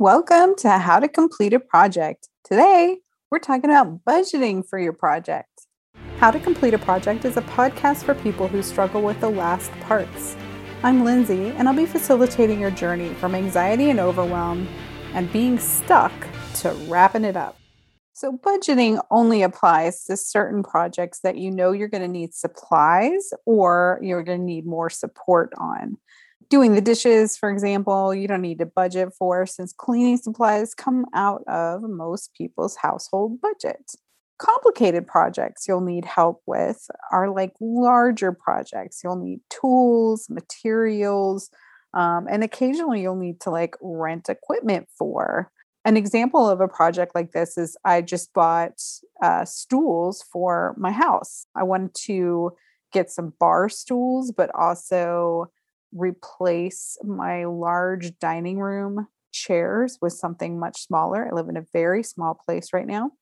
Welcome to How to Complete a Project. Today, we're talking about budgeting for your project. How to Complete a Project is a podcast for people who struggle with the last parts. I'm Lindsay, and I'll be facilitating your journey from anxiety and overwhelm and being stuck to wrapping it up. So, budgeting only applies to certain projects that you know you're going to need supplies or you're going to need more support on. Doing the dishes, for example, you don't need to budget for since cleaning supplies come out of most people's household budgets. Complicated projects you'll need help with are like larger projects. You'll need tools, materials, um, and occasionally you'll need to like rent equipment for an example of a project like this is I just bought uh, stools for my house. I wanted to get some bar stools, but also replace my large dining room chairs with something much smaller. I live in a very small place right now.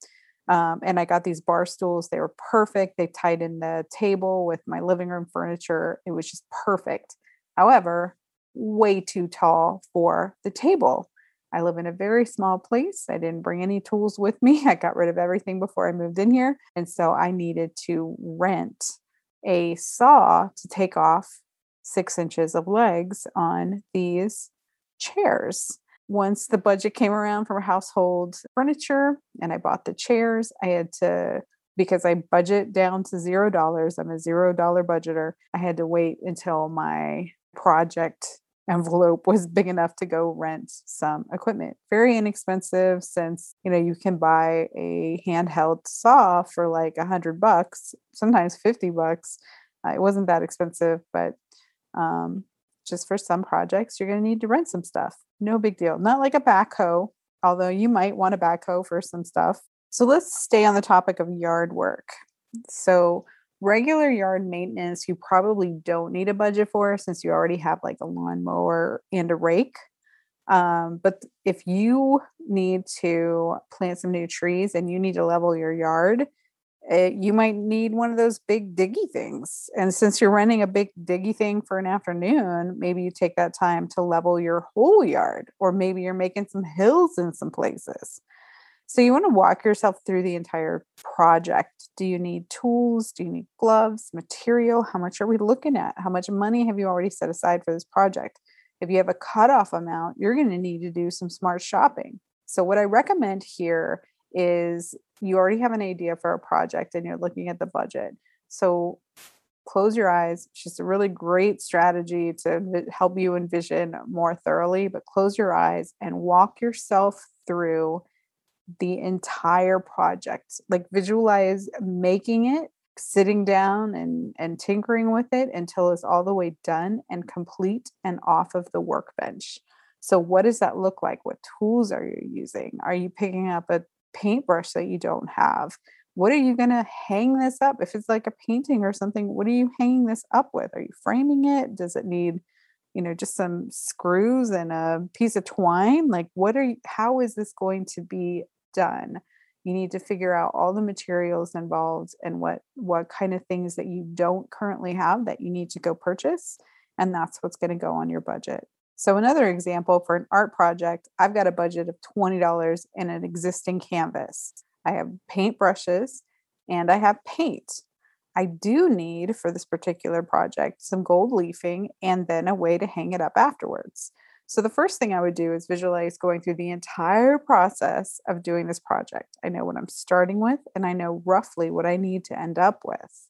Um, and I got these bar stools. They were perfect. They tied in the table with my living room furniture. It was just perfect. However, way too tall for the table. I live in a very small place. I didn't bring any tools with me. I got rid of everything before I moved in here. And so I needed to rent a saw to take off six inches of legs on these chairs. Once the budget came around for household furniture and I bought the chairs, I had to, because I budget down to zero dollars, I'm a zero dollar budgeter, I had to wait until my project envelope was big enough to go rent some equipment. Very inexpensive since, you know, you can buy a handheld saw for like a hundred bucks, sometimes 50 bucks. Uh, it wasn't that expensive, but um, just for some projects, you're going to need to rent some stuff. No big deal. Not like a backhoe, although you might want a backhoe for some stuff. So let's stay on the topic of yard work. So regular yard maintenance you probably don't need a budget for since you already have like a lawnmower and a rake um, but if you need to plant some new trees and you need to level your yard it, eh, you might need one of those big diggy things and since you're running a big diggy thing for an afternoon maybe you take that time to level your whole yard or maybe you're making some hills in some places so you want to walk yourself through the entire project. Do you need tools? Do you need gloves, material? How much are we looking at? How much money have you already set aside for this project? If you have a cutoff amount, you're going to need to do some smart shopping. So what I recommend here is you already have an idea for a project and you're looking at the budget. So close your eyes. It's just a really great strategy to help you envision more thoroughly, but close your eyes and walk yourself through the entire project like visualize making it sitting down and and tinkering with it until it's all the way done and complete and off of the workbench so what does that look like what tools are you using are you picking up a paintbrush that you don't have. What are you going to hang this up? If it's like a painting or something what are you hanging this up with? Are you framing it? Does it need you know just some screws and a piece of twine? Like what are you how is this going to be done? You need to figure out all the materials involved and what what kind of things that you don't currently have that you need to go purchase and that's what's going to go on your budget so another example for an art project i've got a budget of $20 in an existing canvas i have paint brushes and i have paint i do need for this particular project some gold leafing and then a way to hang it up afterwards so the first thing I would do is visualize going through the entire process of doing this project. I know what I'm starting with and I know roughly what I need to end up with.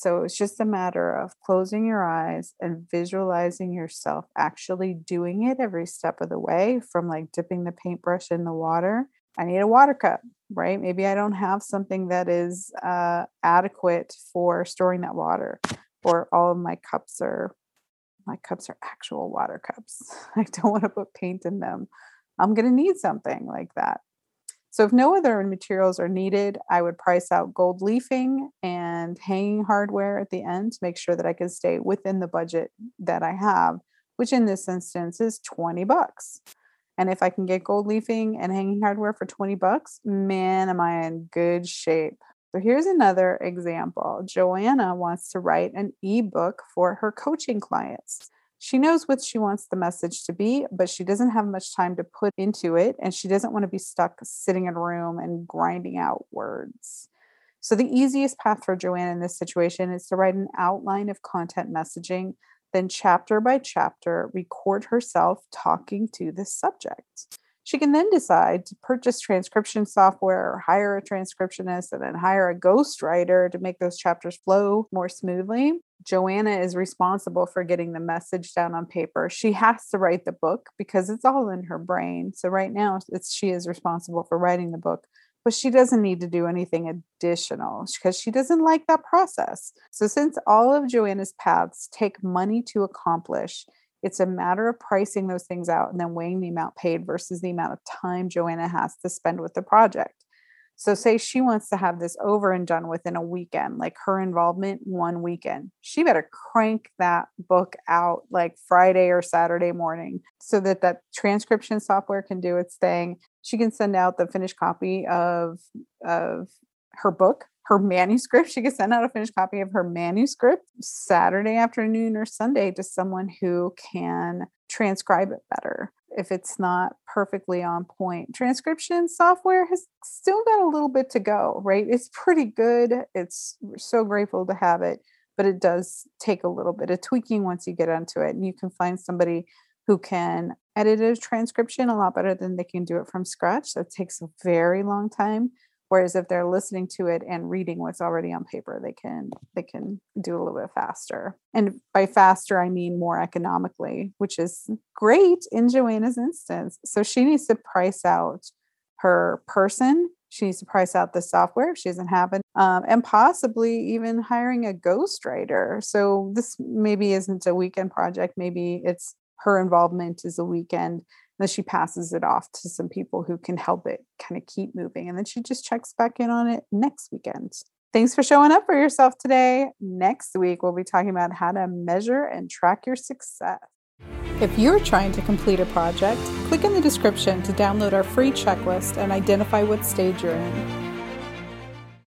So it's just a matter of closing your eyes and visualizing yourself actually doing it every step of the way from like dipping the paintbrush in the water. I need a water cup, right? Maybe I don't have something that is uh, adequate for storing that water, or all of my cups are my cups are actual water cups. I don't want to put paint in them. I'm going to need something like that. So, if no other materials are needed, I would price out gold leafing and hanging hardware at the end to make sure that I can stay within the budget that I have, which in this instance is 20 bucks. And if I can get gold leafing and hanging hardware for 20 bucks, man, am I in good shape. So here's another example. Joanna wants to write an ebook for her coaching clients. She knows what she wants the message to be, but she doesn't have much time to put into it. And she doesn't want to be stuck sitting in a room and grinding out words. So, the easiest path for Joanna in this situation is to write an outline of content messaging, then, chapter by chapter, record herself talking to the subject. She can then decide to purchase transcription software or hire a transcriptionist and then hire a ghostwriter to make those chapters flow more smoothly. Joanna is responsible for getting the message down on paper. She has to write the book because it's all in her brain. So right now it's she is responsible for writing the book, but she doesn't need to do anything additional because she doesn't like that process. So since all of Joanna's paths take money to accomplish, it's a matter of pricing those things out and then weighing the amount paid versus the amount of time Joanna has to spend with the project. So, say she wants to have this over and done within a weekend, like her involvement one weekend. She better crank that book out like Friday or Saturday morning so that that transcription software can do its thing. She can send out the finished copy of, of her book her manuscript. She could send out a finished copy of her manuscript Saturday afternoon or Sunday to someone who can transcribe it better if it's not perfectly on point. Transcription software has still got a little bit to go, right? It's pretty good. It's we're so grateful to have it, but it does take a little bit of tweaking once you get onto it. And you can find somebody who can edit a transcription a lot better than they can do it from scratch. That takes a very long time whereas if they're listening to it and reading what's already on paper they can they can do a little bit faster. And by faster i mean more economically which is great in joanna's instance. So she needs to price out her person. She needs to price out the software if she doesn't have it um, and possibly even hiring a ghostwriter. So this maybe isn't a weekend project. Maybe it's her involvement is a weekend then she passes it off to some people who can help it kind of keep moving. And then she just checks back in on it next weekend. Thanks for showing up for yourself today. Next week, we'll be talking about how to measure and track your success. If you're trying to complete a project, click in the description to download our free checklist and identify what stage you're in.